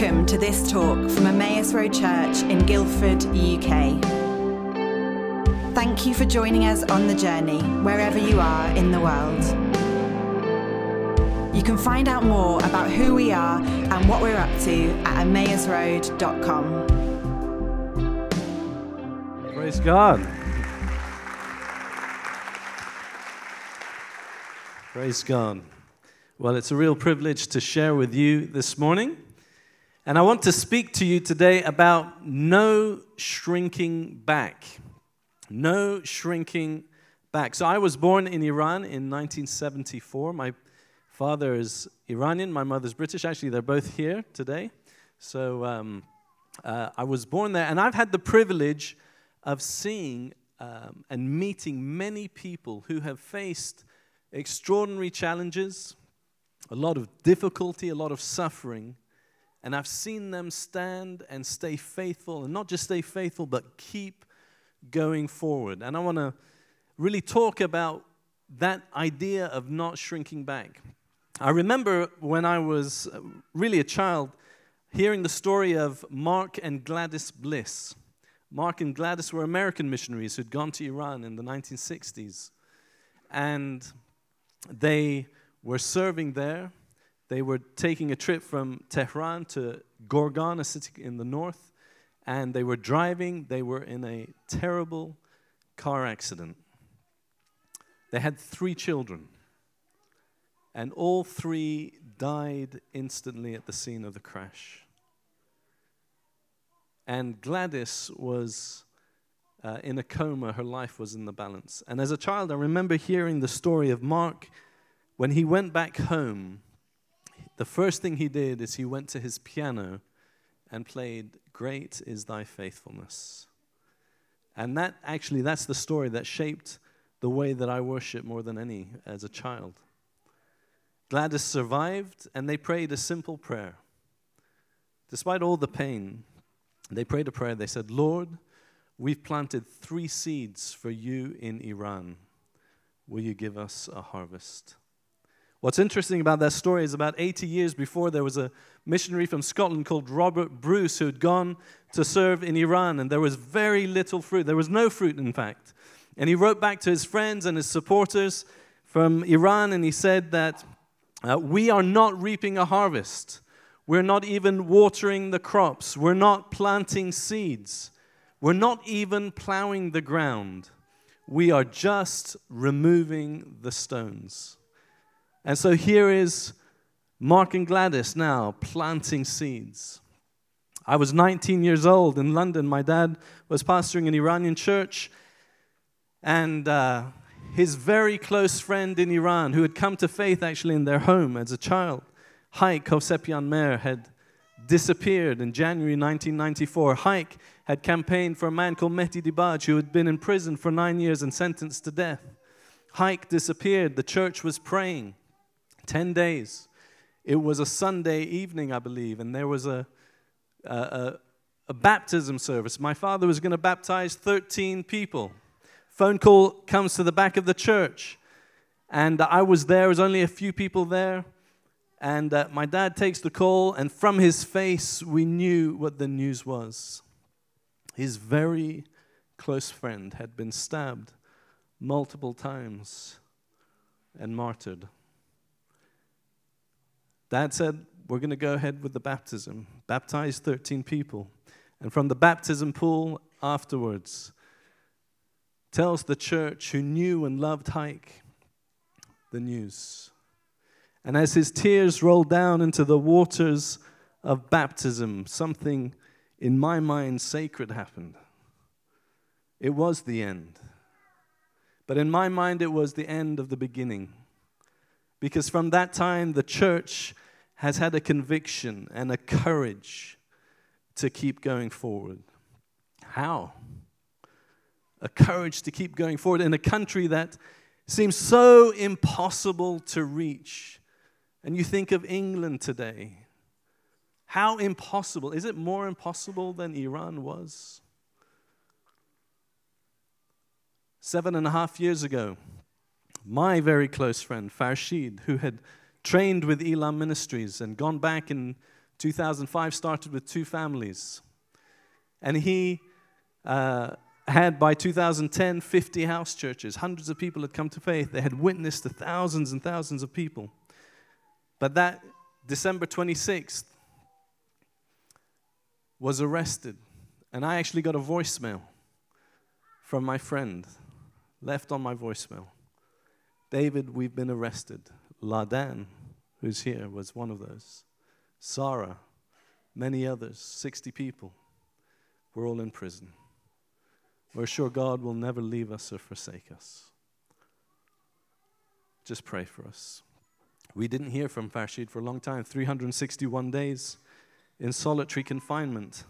Welcome to this talk from Emmaus Road Church in Guildford, UK. Thank you for joining us on the journey, wherever you are in the world. You can find out more about who we are and what we're up to at emmausroad.com. Praise God. Praise God. Well, it's a real privilege to share with you this morning. And I want to speak to you today about no shrinking back. No shrinking back. So I was born in Iran in 1974. My father is Iranian, my mother's British. Actually, they're both here today. So um, uh, I was born there, and I've had the privilege of seeing um, and meeting many people who have faced extraordinary challenges, a lot of difficulty, a lot of suffering and I've seen them stand and stay faithful, and not just stay faithful, but keep going forward. And I want to really talk about that idea of not shrinking back. I remember when I was uh, really a child hearing the story of Mark and Gladys Bliss. Mark and Gladys were American missionaries who'd gone to Iran in the 1960s. And they were serving there they were taking a trip from Tehran to Gorgan, a city in the north, and they were driving. They were in a terrible car accident. They had three children, and all three died instantly at the scene of the crash. And Gladys was uh, in a coma, her life was in the balance. And as a child, I remember hearing the story of Mark when he went back home the first thing he did is he went to his piano and played Great is Thy Faithfulness. And that actually, that's the story that shaped the way that I worship more than any as a child. Gladys survived, and they prayed a simple prayer. Despite all the pain, they prayed a prayer. They said, Lord, we've planted three seeds for you in Iran. Will you give us a harvest? What's interesting about that story is about 80 years before, there was a missionary from Scotland called Robert Bruce who had gone to serve in Iran, and there was very little fruit. There was no fruit, in fact. And he wrote back to his friends and his supporters from Iran, and he said that uh, we are not reaping a harvest. We're not even watering the crops. We're not planting seeds. We're not even plowing the ground. We are just removing the stones. And so here is Mark and Gladys now planting seeds. I was 19 years old in London. My dad was pastoring an Iranian church, and uh, his very close friend in Iran, who had come to faith actually in their home as a child, Haik Hovsepian Mer, had disappeared in January 1994. Haik had campaigned for a man called Mehdi Dibaj, who had been in prison for nine years and sentenced to death. Haik disappeared. The church was praying. 10 days. It was a Sunday evening, I believe, and there was a, a, a, a baptism service. My father was going to baptize 13 people. Phone call comes to the back of the church, and I was there. There was only a few people there. And uh, my dad takes the call, and from his face, we knew what the news was. His very close friend had been stabbed multiple times and martyred. Dad said, We're going to go ahead with the baptism. Baptize 13 people. And from the baptism pool afterwards, tells the church who knew and loved Haik the news. And as his tears rolled down into the waters of baptism, something in my mind sacred happened. It was the end. But in my mind, it was the end of the beginning. Because from that time, the church has had a conviction and a courage to keep going forward. How? A courage to keep going forward in a country that seems so impossible to reach. And you think of England today. How impossible? Is it more impossible than Iran was? Seven and a half years ago, my very close friend, Farshid, who had trained with Elam Ministries and gone back in 2005 started with two families. And he uh, had, by 2010, 50 house churches. Hundreds of people had come to faith. They had witnessed to thousands and thousands of people. But that December 26th was arrested. And I actually got a voicemail from my friend, left on my voicemail. David, we've been arrested. Ladan, who's here, was one of those. Sarah, many others, 60 people. We're all in prison. We're sure God will never leave us or forsake us. Just pray for us. We didn't hear from Farshid for a long time 361 days in solitary confinement.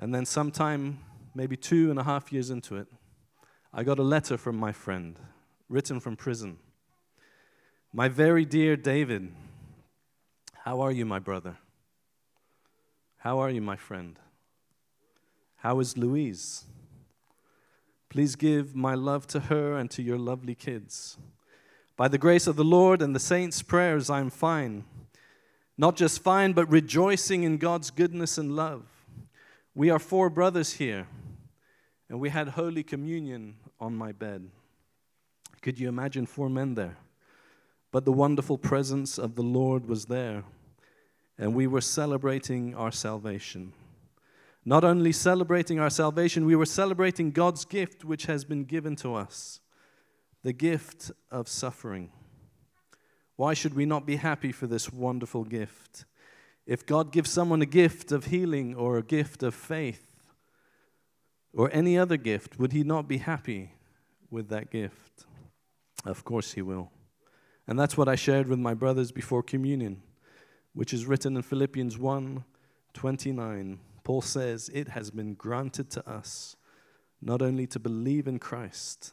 And then, sometime, maybe two and a half years into it, I got a letter from my friend, written from prison. My very dear David, how are you, my brother? How are you, my friend? How is Louise? Please give my love to her and to your lovely kids. By the grace of the Lord and the saints' prayers, I am fine. Not just fine, but rejoicing in God's goodness and love. We are four brothers here, and we had Holy Communion on my bed. Could you imagine four men there? But the wonderful presence of the Lord was there, and we were celebrating our salvation. Not only celebrating our salvation, we were celebrating God's gift which has been given to us the gift of suffering. Why should we not be happy for this wonderful gift? If God gives someone a gift of healing or a gift of faith or any other gift, would He not be happy with that gift? Of course, He will. And that's what I shared with my brothers before communion, which is written in Philippians 1 29. Paul says, It has been granted to us not only to believe in Christ,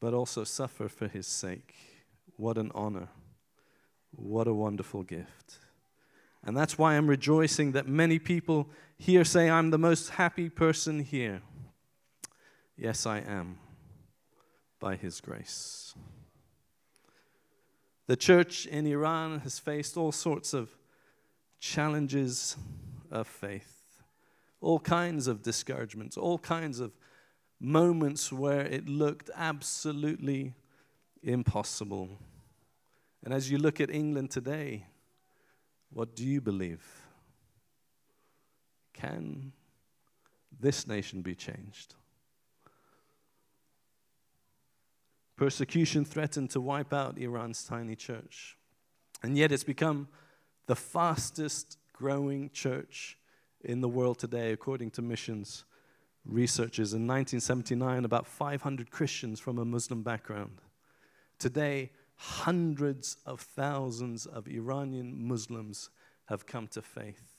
but also suffer for his sake. What an honor. What a wonderful gift. And that's why I'm rejoicing that many people here say, I'm the most happy person here. Yes, I am, by his grace. The church in Iran has faced all sorts of challenges of faith all kinds of discouragements, all kinds of moments where it looked absolutely impossible. And as you look at England today, what do you believe? Can this nation be changed? Persecution threatened to wipe out Iran's tiny church. And yet it's become the fastest growing church in the world today, according to missions researchers. In 1979, about 500 Christians from a Muslim background. Today, hundreds of thousands of Iranian Muslims have come to faith.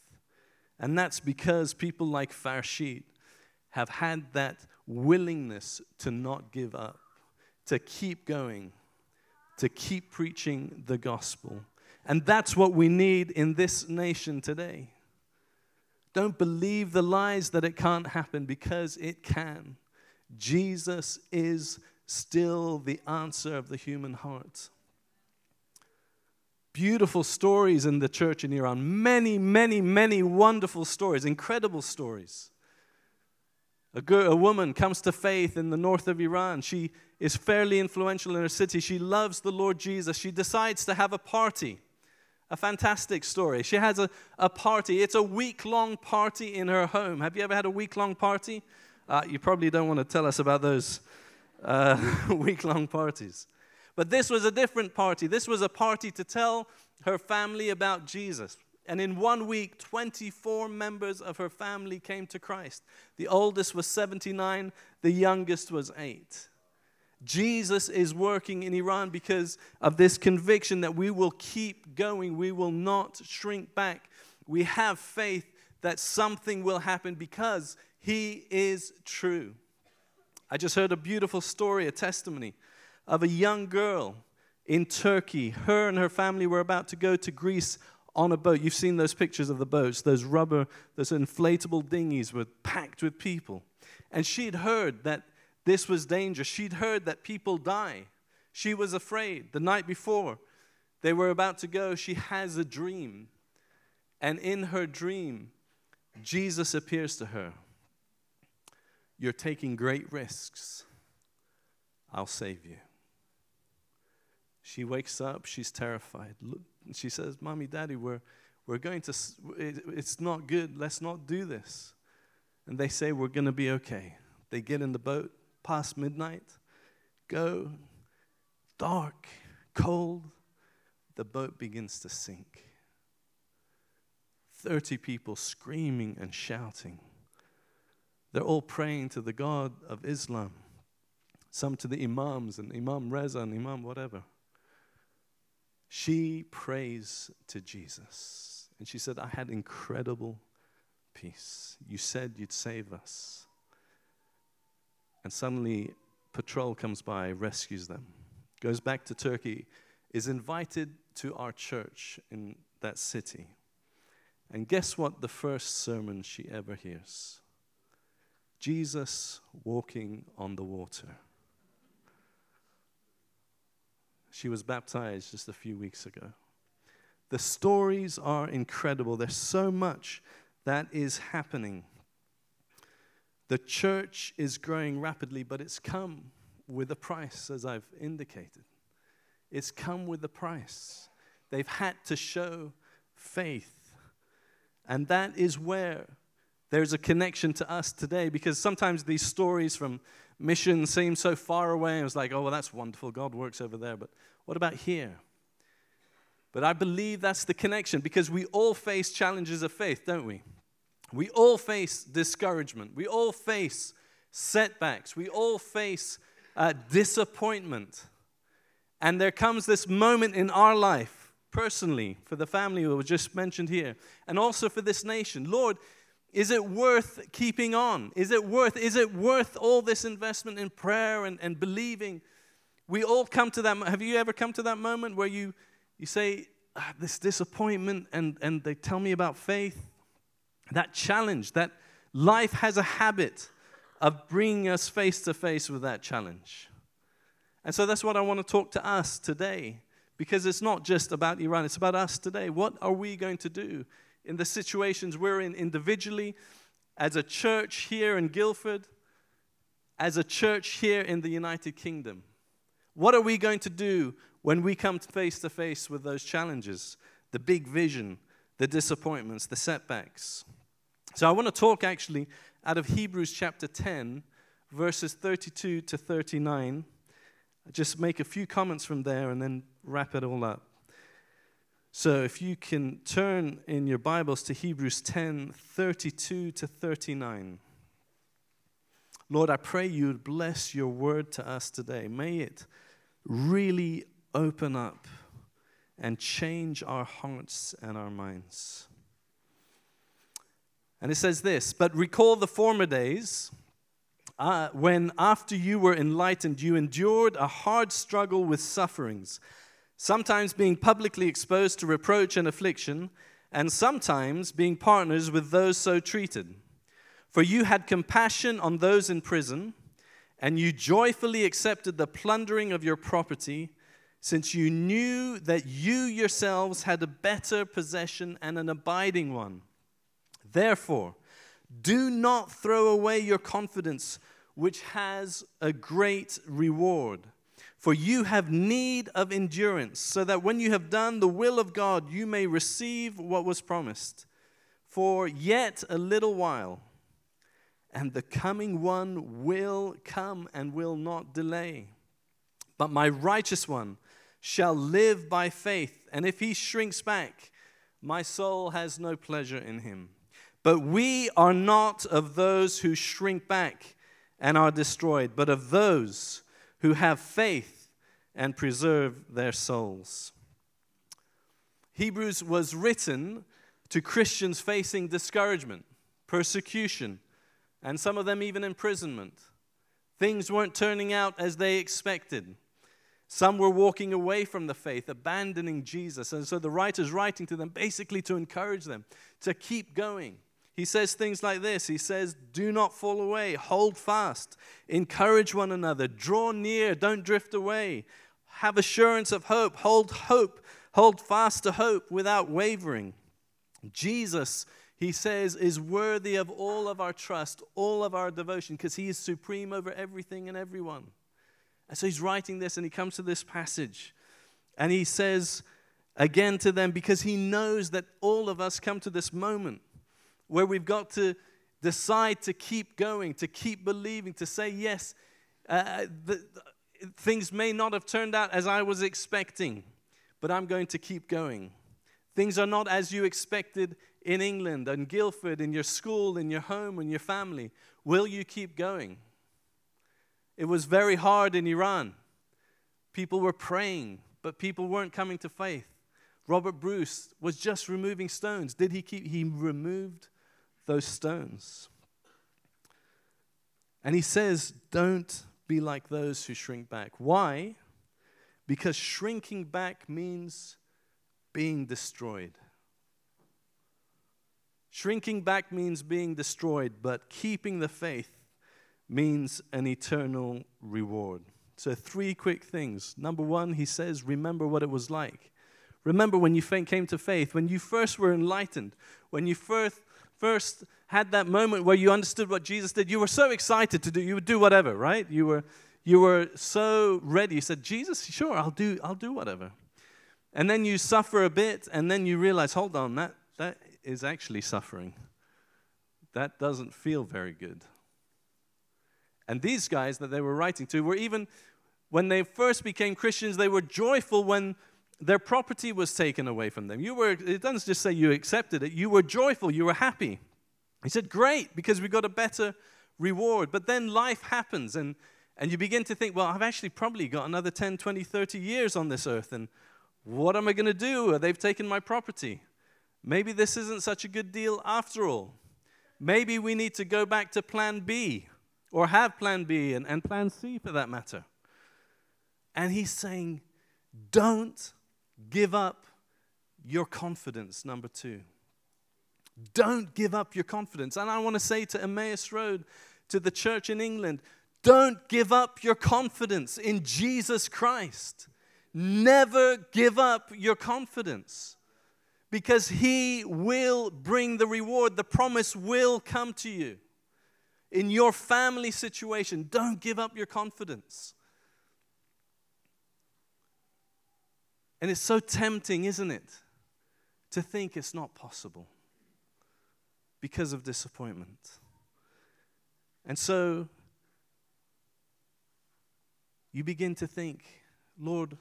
And that's because people like Farshid have had that willingness to not give up, to keep going, to keep preaching the gospel. And that's what we need in this nation today. Don't believe the lies that it can't happen because it can. Jesus is still the answer of the human heart. Beautiful stories in the church in Iran. Many, many, many wonderful stories, incredible stories. A, girl, a woman comes to faith in the north of Iran. She is fairly influential in her city. She loves the Lord Jesus. She decides to have a party a fantastic story. She has a, a party. It's a week long party in her home. Have you ever had a week long party? Uh, you probably don't want to tell us about those uh, week long parties. But this was a different party. This was a party to tell her family about Jesus. And in one week, 24 members of her family came to Christ. The oldest was 79, the youngest was 8. Jesus is working in Iran because of this conviction that we will keep going, we will not shrink back. We have faith that something will happen because He is true. I just heard a beautiful story, a testimony of a young girl in Turkey. Her and her family were about to go to Greece on a boat. You've seen those pictures of the boats, those rubber, those inflatable dinghies were packed with people. And she'd heard that this was danger. She'd heard that people die. She was afraid. The night before, They were about to go. She has a dream. And in her dream, Jesus appears to her. You're taking great risks. I'll save you. She wakes up, she's terrified. She says, Mommy, Daddy, we're, we're going to, it's not good. Let's not do this. And they say, We're going to be okay. They get in the boat past midnight, go, dark, cold. The boat begins to sink. 30 people screaming and shouting. They're all praying to the God of Islam, some to the Imams and Imam Reza and Imam whatever. She prays to Jesus. And she said, I had incredible peace. You said you'd save us. And suddenly, patrol comes by, rescues them, goes back to Turkey, is invited to our church in that city. And guess what? The first sermon she ever hears Jesus walking on the water. She was baptized just a few weeks ago. The stories are incredible. There's so much that is happening. The church is growing rapidly, but it's come with a price, as I've indicated. It's come with a price. They've had to show faith. And that is where there's a connection to us today because sometimes these stories from mission seem so far away. It was like, oh, well, that's wonderful. God works over there. But what about here? But I believe that's the connection because we all face challenges of faith, don't we? We all face discouragement. We all face setbacks. We all face uh, disappointment. And there comes this moment in our life, personally, for the family who was just mentioned here, and also for this nation. Lord, is it worth keeping on? Is it worth, is it worth all this investment in prayer and, and believing? We all come to that. Have you ever come to that moment where you, you say, ah, this disappointment, and, and they tell me about faith? That challenge, that life has a habit of bringing us face to face with that challenge. And so that's what I want to talk to us today because it's not just about Iran, it's about us today. What are we going to do in the situations we're in individually, as a church here in Guildford, as a church here in the United Kingdom. What are we going to do when we come face to face with those challenges, the big vision, the disappointments, the setbacks? So I want to talk actually out of Hebrews chapter 10, verses 32 to 39. Just make a few comments from there and then wrap it all up. So if you can turn in your Bibles to Hebrews 10 32 to 39. Lord, I pray you would bless your word to us today. May it really open up and change our hearts and our minds. And it says this But recall the former days uh, when, after you were enlightened, you endured a hard struggle with sufferings sometimes being publicly exposed to reproach and affliction, and sometimes being partners with those so treated. For you had compassion on those in prison, and you joyfully accepted the plundering of your property, since you knew that you yourselves had a better possession and an abiding one. Therefore, do not throw away your confidence, which has a great reward. For you have need of endurance, so that when you have done the will of God, you may receive what was promised. For yet a little while, and the coming one will come and will not delay. But my righteous one shall live by faith, and if he shrinks back, my soul has no pleasure in him. But we are not of those who shrink back and are destroyed, but of those who have faith and preserve their souls. Hebrews was written to Christians facing discouragement, persecution, and some of them even imprisonment. Things weren't turning out as they expected. Some were walking away from the faith, abandoning Jesus. And so the writer's writing to them basically to encourage them to keep going. He says things like this. He says, Do not fall away, hold fast, encourage one another, draw near, don't drift away, have assurance of hope, hold hope. Hold fast to hope without wavering. Jesus, he says, is worthy of all of our trust, all of our devotion, because he is supreme over everything and everyone. And so he's writing this and he comes to this passage and he says again to them, because he knows that all of us come to this moment where we've got to decide to keep going, to keep believing, to say, yes, uh, the, the, things may not have turned out as I was expecting, but I'm going to keep going. Things are not as you expected in England, in Guildford, in your school, in your home, in your family. Will you keep going? It was very hard in Iran. People were praying, but people weren't coming to faith. Robert Bruce was just removing stones. Did he keep? He removed those stones. And he says, Don't be like those who shrink back. Why? Because shrinking back means being destroyed. Shrinking back means being destroyed, but keeping the faith means an eternal reward. So, three quick things. Number one, he says, remember what it was like. Remember when you came to faith, when you first were enlightened, when you first, first had that moment where you understood what Jesus did, you were so excited to do, you would do whatever, right? You were, you were so ready. You said, Jesus, sure, I'll do, I'll do whatever. And then you suffer a bit, and then you realize, hold on, that, that is actually suffering. That doesn't feel very good. And these guys that they were writing to were even, when they first became Christians, they were joyful when their property was taken away from them. You were, it doesn't just say you accepted it, you were joyful, you were happy. He said, Great, because we got a better reward. But then life happens, and, and you begin to think, Well, I've actually probably got another 10, 20, 30 years on this earth, and what am I going to do? They've taken my property. Maybe this isn't such a good deal after all. Maybe we need to go back to plan B, or have plan B and, and plan C for that matter. And he's saying, Don't give up your confidence, number two. Don't give up your confidence. And I want to say to Emmaus Road, to the church in England, don't give up your confidence in Jesus Christ. Never give up your confidence because He will bring the reward. The promise will come to you. In your family situation, don't give up your confidence. And it's so tempting, isn't it, to think it's not possible because of disappointment. And so you begin to think, Lord,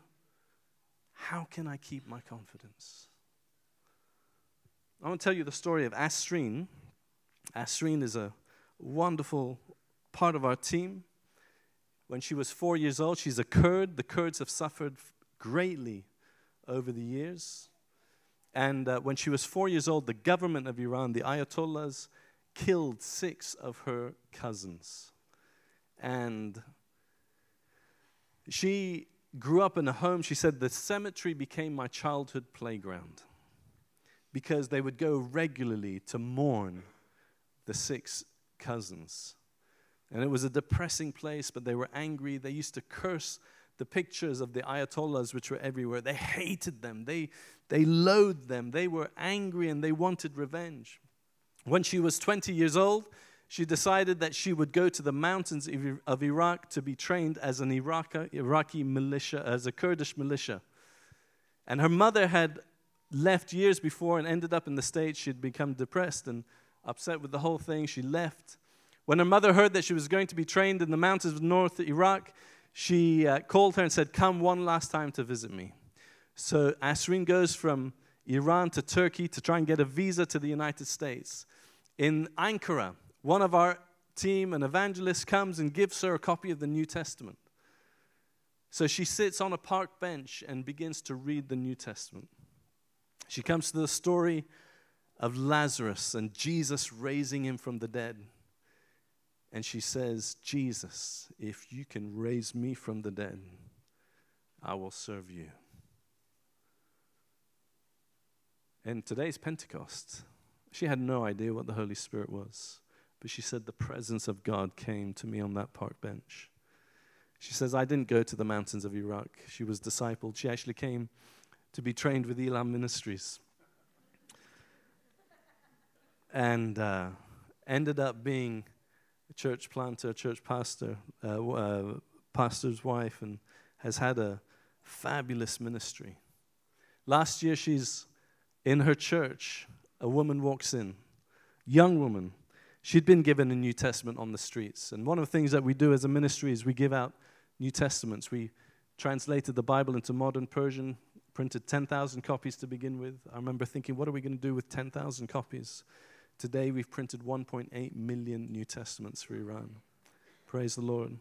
how can I keep my confidence? I want to tell you the story of Asreen. Asreen is a wonderful part of our team. When she was four years old, she's a Kurd. The Kurds have suffered greatly over the years. And uh, when she was four years old, the government of Iran, the Ayatollahs, killed six of her cousins. And she grew up in a home, she said, the cemetery became my childhood playground because they would go regularly to mourn the six cousins. And it was a depressing place, but they were angry. They used to curse the pictures of the Ayatollahs, which were everywhere. They hated them, they, they loathed them, they were angry, and they wanted revenge. When she was 20 years old, she decided that she would go to the mountains of Iraq to be trained as an Iraqi, Iraqi militia, as a Kurdish militia. And her mother had left years before and ended up in the States. She'd become depressed and upset with the whole thing. She left. When her mother heard that she was going to be trained in the mountains of North Iraq, she uh, called her and said, Come one last time to visit me. So Asreen goes from Iran to Turkey to try and get a visa to the United States. In Ankara, one of our team, an evangelist, comes and gives her a copy of the New Testament. So she sits on a park bench and begins to read the New Testament. She comes to the story of Lazarus and Jesus raising him from the dead. And she says, Jesus, if you can raise me from the dead, I will serve you. And today's Pentecost. She had no idea what the Holy Spirit was, but she said, The presence of God came to me on that park bench. She says, I didn't go to the mountains of Iraq. She was discipled. She actually came to be trained with Elam Ministries. And uh, ended up being church planter, church pastor, uh, uh, pastor's wife, and has had a fabulous ministry. Last year, she's in her church. A woman walks in, young woman. She'd been given a New Testament on the streets. And one of the things that we do as a ministry is we give out New Testaments. We translated the Bible into modern Persian, printed 10,000 copies to begin with. I remember thinking, what are we going to do with 10,000 copies? Today, we've printed 1.8 million New Testaments for Iran. Praise the Lord.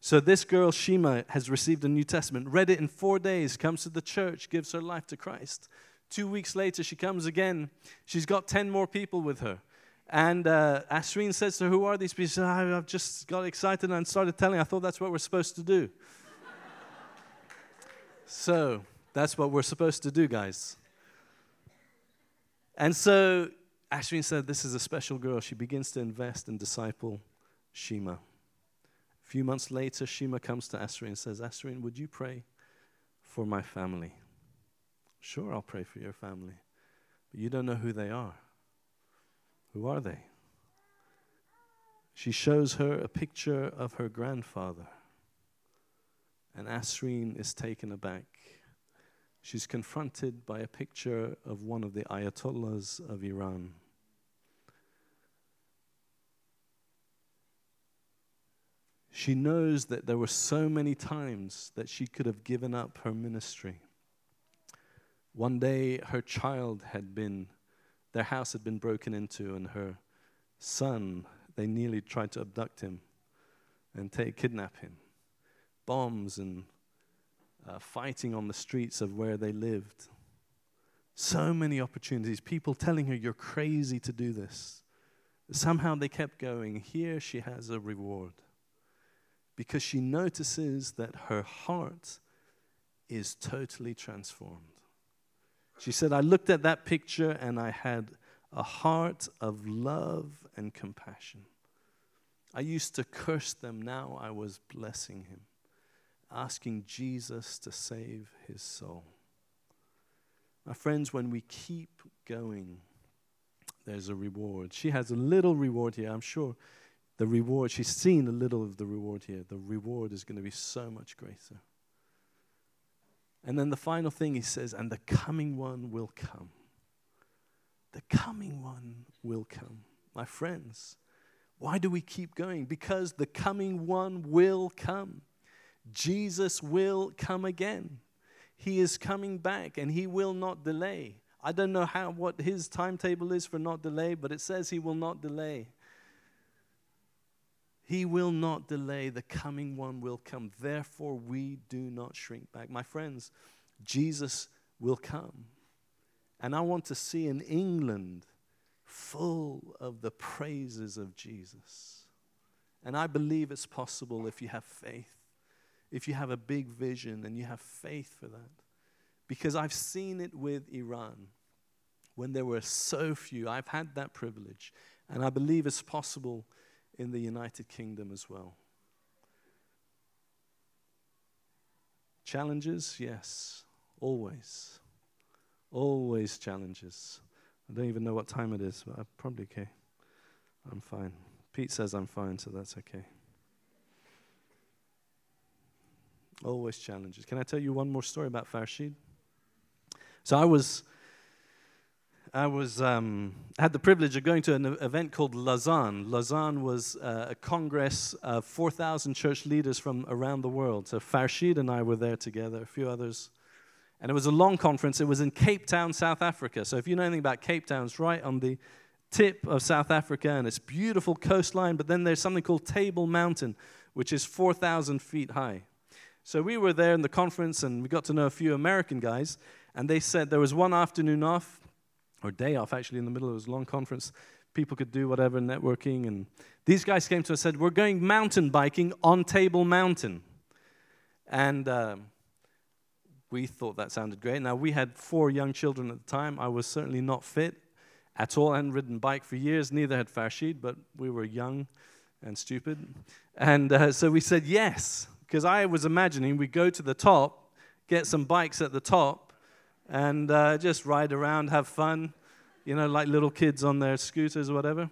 So, this girl, Shima, has received a New Testament, read it in four days, comes to the church, gives her life to Christ. Two weeks later, she comes again. She's got 10 more people with her. And uh, Asreen says to her, Who are these people? She says, I've just got excited and started telling. I thought that's what we're supposed to do. so, that's what we're supposed to do, guys. And so, Asreen said, This is a special girl. She begins to invest and disciple Shima A few months later, Shima comes to Asreen and says, Asreen, would you pray for my family? Sure, I'll pray for your family. But you don't know who they are. Who are they? She shows her a picture of her grandfather. And Asreen is taken aback. She's confronted by a picture of one of the Ayatollahs of Iran. She knows that there were so many times that she could have given up her ministry. One day, her child had been, their house had been broken into, and her son, they nearly tried to abduct him and take, kidnap him. Bombs and uh, fighting on the streets of where they lived. So many opportunities, people telling her, You're crazy to do this. Somehow they kept going. Here she has a reward because she notices that her heart is totally transformed. She said, I looked at that picture and I had a heart of love and compassion. I used to curse them, now I was blessing him, asking Jesus to save his soul. My friends, when we keep going, there's a reward. She has a little reward here, I'm sure the reward, she's seen a little of the reward here. The reward is going to be so much greater. And then the final thing he says, and the coming one will come. The coming one will come. My friends, why do we keep going? Because the coming one will come. Jesus will come again. He is coming back and he will not delay. I don't know how what his timetable is for not delay, but it says he will not delay. He will not delay. The coming one will come. Therefore, we do not shrink back. My friends, Jesus will come. And I want to see an England full of the praises of Jesus. And I believe it's possible if you have faith, if you have a big vision and you have faith for that. Because I've seen it with Iran when there were so few. I've had that privilege. And I believe it's possible in the United Kingdom as well. Challenges, yes, always. Always challenges. I don't even know what time it is, but I'm probably okay. I'm fine. Pete says I'm fine, so that's okay. Always challenges. Can I tell you one more story about Farshid? So I was I was um, had the privilege of going to an event called Lausanne. Lausanne was uh, a congress of 4,000 church leaders from around the world. So Farshid and I were there together, a few others. And it was a long conference. It was in Cape Town, South Africa. So if you know anything about Cape Town, it's right on the tip of South Africa, and it's beautiful coastline. But then there's something called Table Mountain, which is 4,000 feet high. So we were there in the conference, and we got to know a few American guys. And they said there was one afternoon off or day off actually in the middle of this long conference. People could do whatever, networking. And these guys came to us and said, We're going mountain biking on Table Mountain. And um, we thought that sounded great. Now, we had four young children at the time. I was certainly not fit at all. I hadn't ridden bike for years. Neither had Farshid, but we were young and stupid. And uh, so we said yes, because I was imagining we go to the top, get some bikes at the top, and uh, just ride around, have fun, you know, like little kids on their scooters or whatever.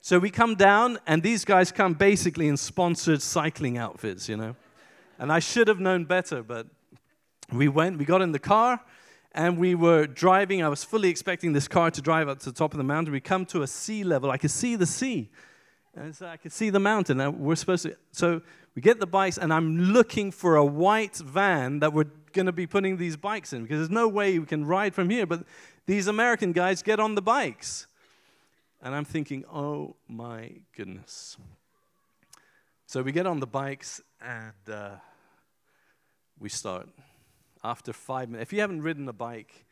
So we come down, and these guys come basically in sponsored cycling outfits, you know. And I should have known better, but we went, we got in the car, and we were driving. I was fully expecting this car to drive up to the top of the mountain. We come to a sea level. I could see the sea. And so I could see the mountain. And we're supposed to. So we get the bikes, and I'm looking for a white van that we're going to be putting these bikes in because there's no way we can ride from here. But these American guys get on the bikes. And I'm thinking, oh my goodness. So we get on the bikes and uh, we start. After five minutes, if you haven't ridden a bike,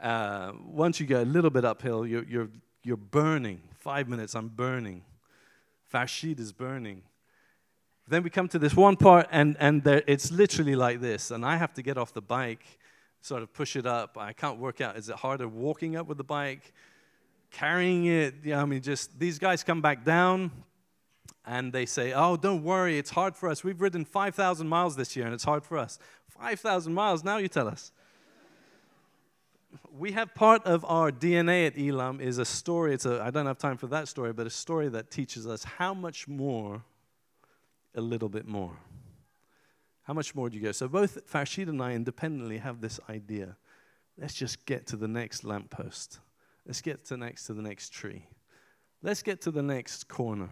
uh, once you go a little bit uphill, you're, you're, you're burning. Five minutes, I'm burning. Farshid is burning. Then we come to this one part, and, and there, it's literally like this. And I have to get off the bike, sort of push it up. I can't work out. Is it harder walking up with the bike? carrying it. Yeah, I mean, just these guys come back down and they say, Oh, don't worry, it's hard for us. We've ridden 5,000 miles this year and it's hard for us. 5,000 miles, now you tell us. We have part of our DNA at Elam is a story. It's a, I don't have time for that story, but a story that teaches us how much more, a little bit more. How much more do you go? So both Farshid and I independently have this idea. Let's just get to the next lamppost. Let's get to next to the next tree. Let's get to the next corner.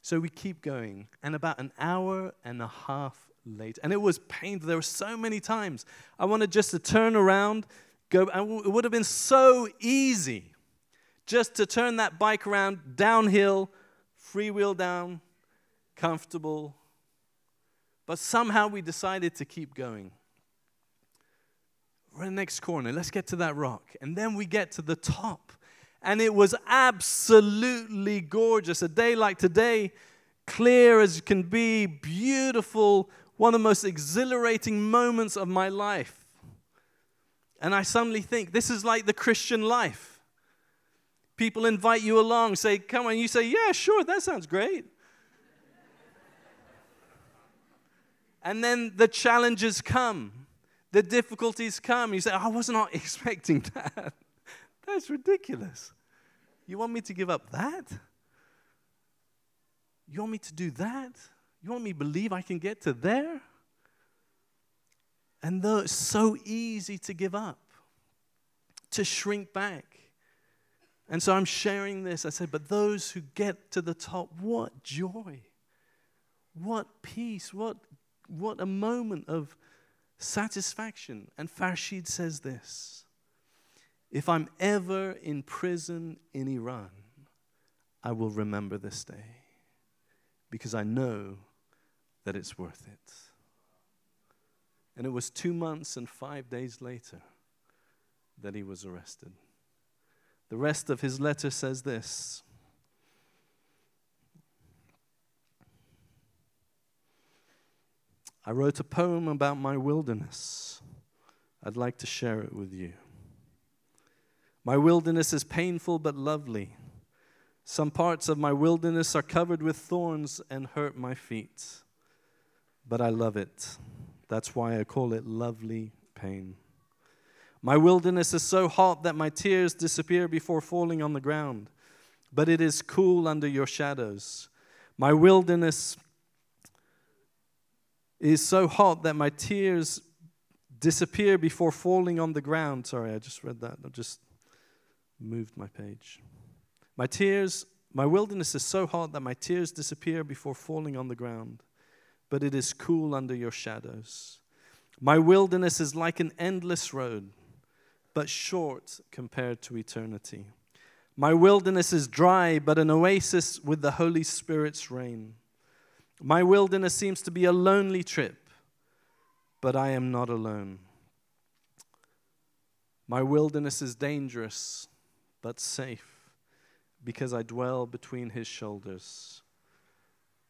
So we keep going, and about an hour and a half later, and it was painful. There were so many times I wanted just to turn around, go. It would have been so easy just to turn that bike around downhill, freewheel down, comfortable. But somehow we decided to keep going. We're in the next corner. Let's get to that rock. And then we get to the top. And it was absolutely gorgeous. A day like today, clear as can be, beautiful, one of the most exhilarating moments of my life. And I suddenly think this is like the Christian life. People invite you along, say, Come on. You say, Yeah, sure, that sounds great. And then the challenges come the difficulties come. You say, I was not expecting that. That's ridiculous. You want me to give up that? You want me to do that? You want me to believe I can get to there? And though it's so easy to give up, to shrink back. And so I'm sharing this. I said, but those who get to the top, what joy, what peace, what, what a moment of satisfaction. And Farshid says this If I'm ever in prison in Iran, I will remember this day because I know that it's worth it. And it was two months and five days later that he was arrested. The rest of his letter says this I wrote a poem about my wilderness. I'd like to share it with you. My wilderness is painful but lovely. Some parts of my wilderness are covered with thorns and hurt my feet. But I love it. That's why I call it lovely pain. My wilderness is so hot that my tears disappear before falling on the ground, but it is cool under your shadows. My wilderness is so hot that my tears disappear before falling on the ground. Sorry, I just read that. I just moved my page. My tears, my wilderness is so hot that my tears disappear before falling on the ground, but it is cool under your shadows. My wilderness is like an endless road, but short compared to eternity. My wilderness is dry, but an oasis with the Holy Spirit's rain. My wilderness seems to be a lonely trip, but I am not alone. My wilderness is dangerous, but safe, because I dwell between his shoulders.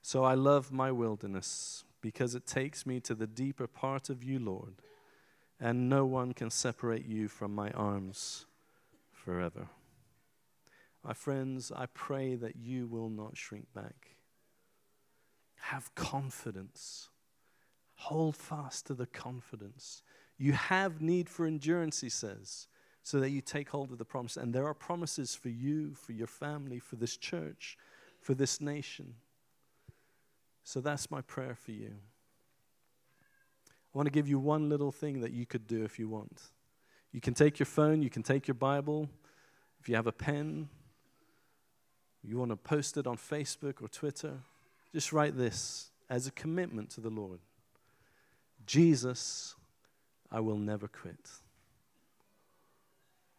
So I love my wilderness, because it takes me to the deeper part of you, Lord, and no one can separate you from my arms forever. My friends, I pray that you will not shrink back have confidence. Hold fast to the confidence. You have need for endurance, he says, so that you take hold of the promise. And there are promises for you, for your family, for this church, for this nation. So that's my prayer for you. I want to give you one little thing that you could do if you want. You can take your phone, you can take your Bible. If you have a pen, you want to post it on Facebook or Twitter, just write this as a commitment to the Lord Jesus, I will never quit.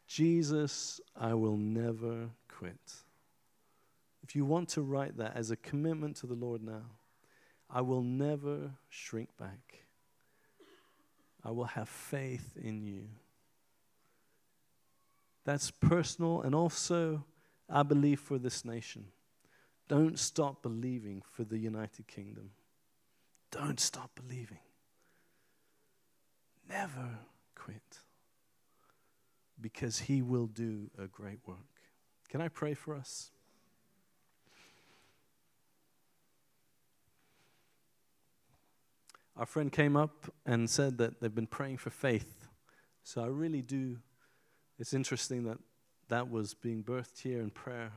Jesus, I will never quit. If you want to write that as a commitment to the Lord now, I will never shrink back. I will have faith in you. That's personal and also, I believe, for this nation. Don't stop believing for the United Kingdom. Don't stop believing. Never quit. Because He will do a great work. Can I pray for us? Our friend came up and said that they've been praying for faith. So I really do. It's interesting that that was being birthed here in prayer.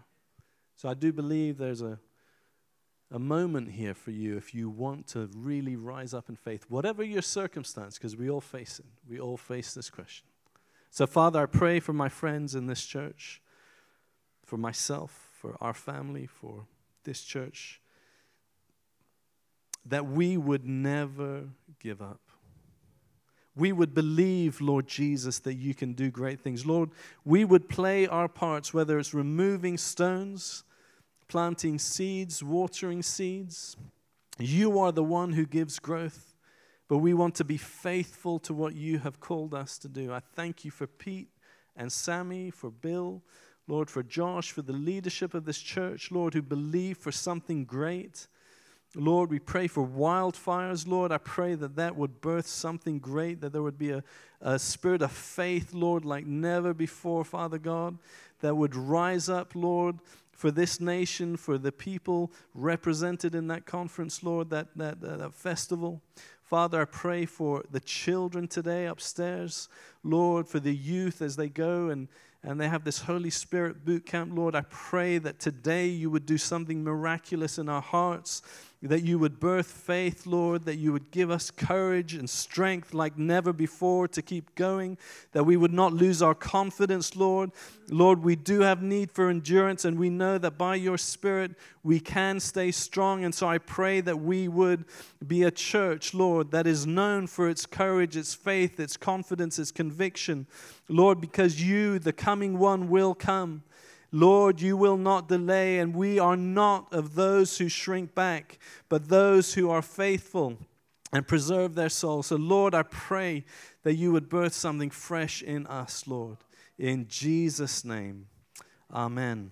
So I do believe there's a, a moment here for you if you want to really rise up in faith, whatever your circumstance, because we all face it. We all face this question. So, Father, I pray for my friends in this church, for myself, for our family, for this church that we would never give up. We would believe, Lord Jesus, that you can do great things. Lord, we would play our parts, whether it's removing stones, planting seeds, watering seeds. You are the one who gives growth, but we want to be faithful to what you have called us to do. I thank you for Pete and Sammy, for Bill, Lord, for Josh, for the leadership of this church, Lord, who believe for something great. Lord, we pray for wildfires. Lord, I pray that that would birth something great, that there would be a, a spirit of faith, Lord, like never before, Father God, that would rise up, Lord, for this nation, for the people represented in that conference, Lord, that, that, that, that festival. Father, I pray for the children today upstairs, Lord, for the youth as they go and and they have this Holy Spirit boot camp, Lord. I pray that today you would do something miraculous in our hearts, that you would birth faith, Lord, that you would give us courage and strength like never before to keep going, that we would not lose our confidence, Lord. Lord, we do have need for endurance, and we know that by your Spirit we can stay strong. And so I pray that we would be a church, Lord, that is known for its courage, its faith, its confidence, its conviction. Lord, because you, the coming one, will come. Lord, you will not delay, and we are not of those who shrink back, but those who are faithful and preserve their soul. So, Lord, I pray that you would birth something fresh in us, Lord. In Jesus' name, amen.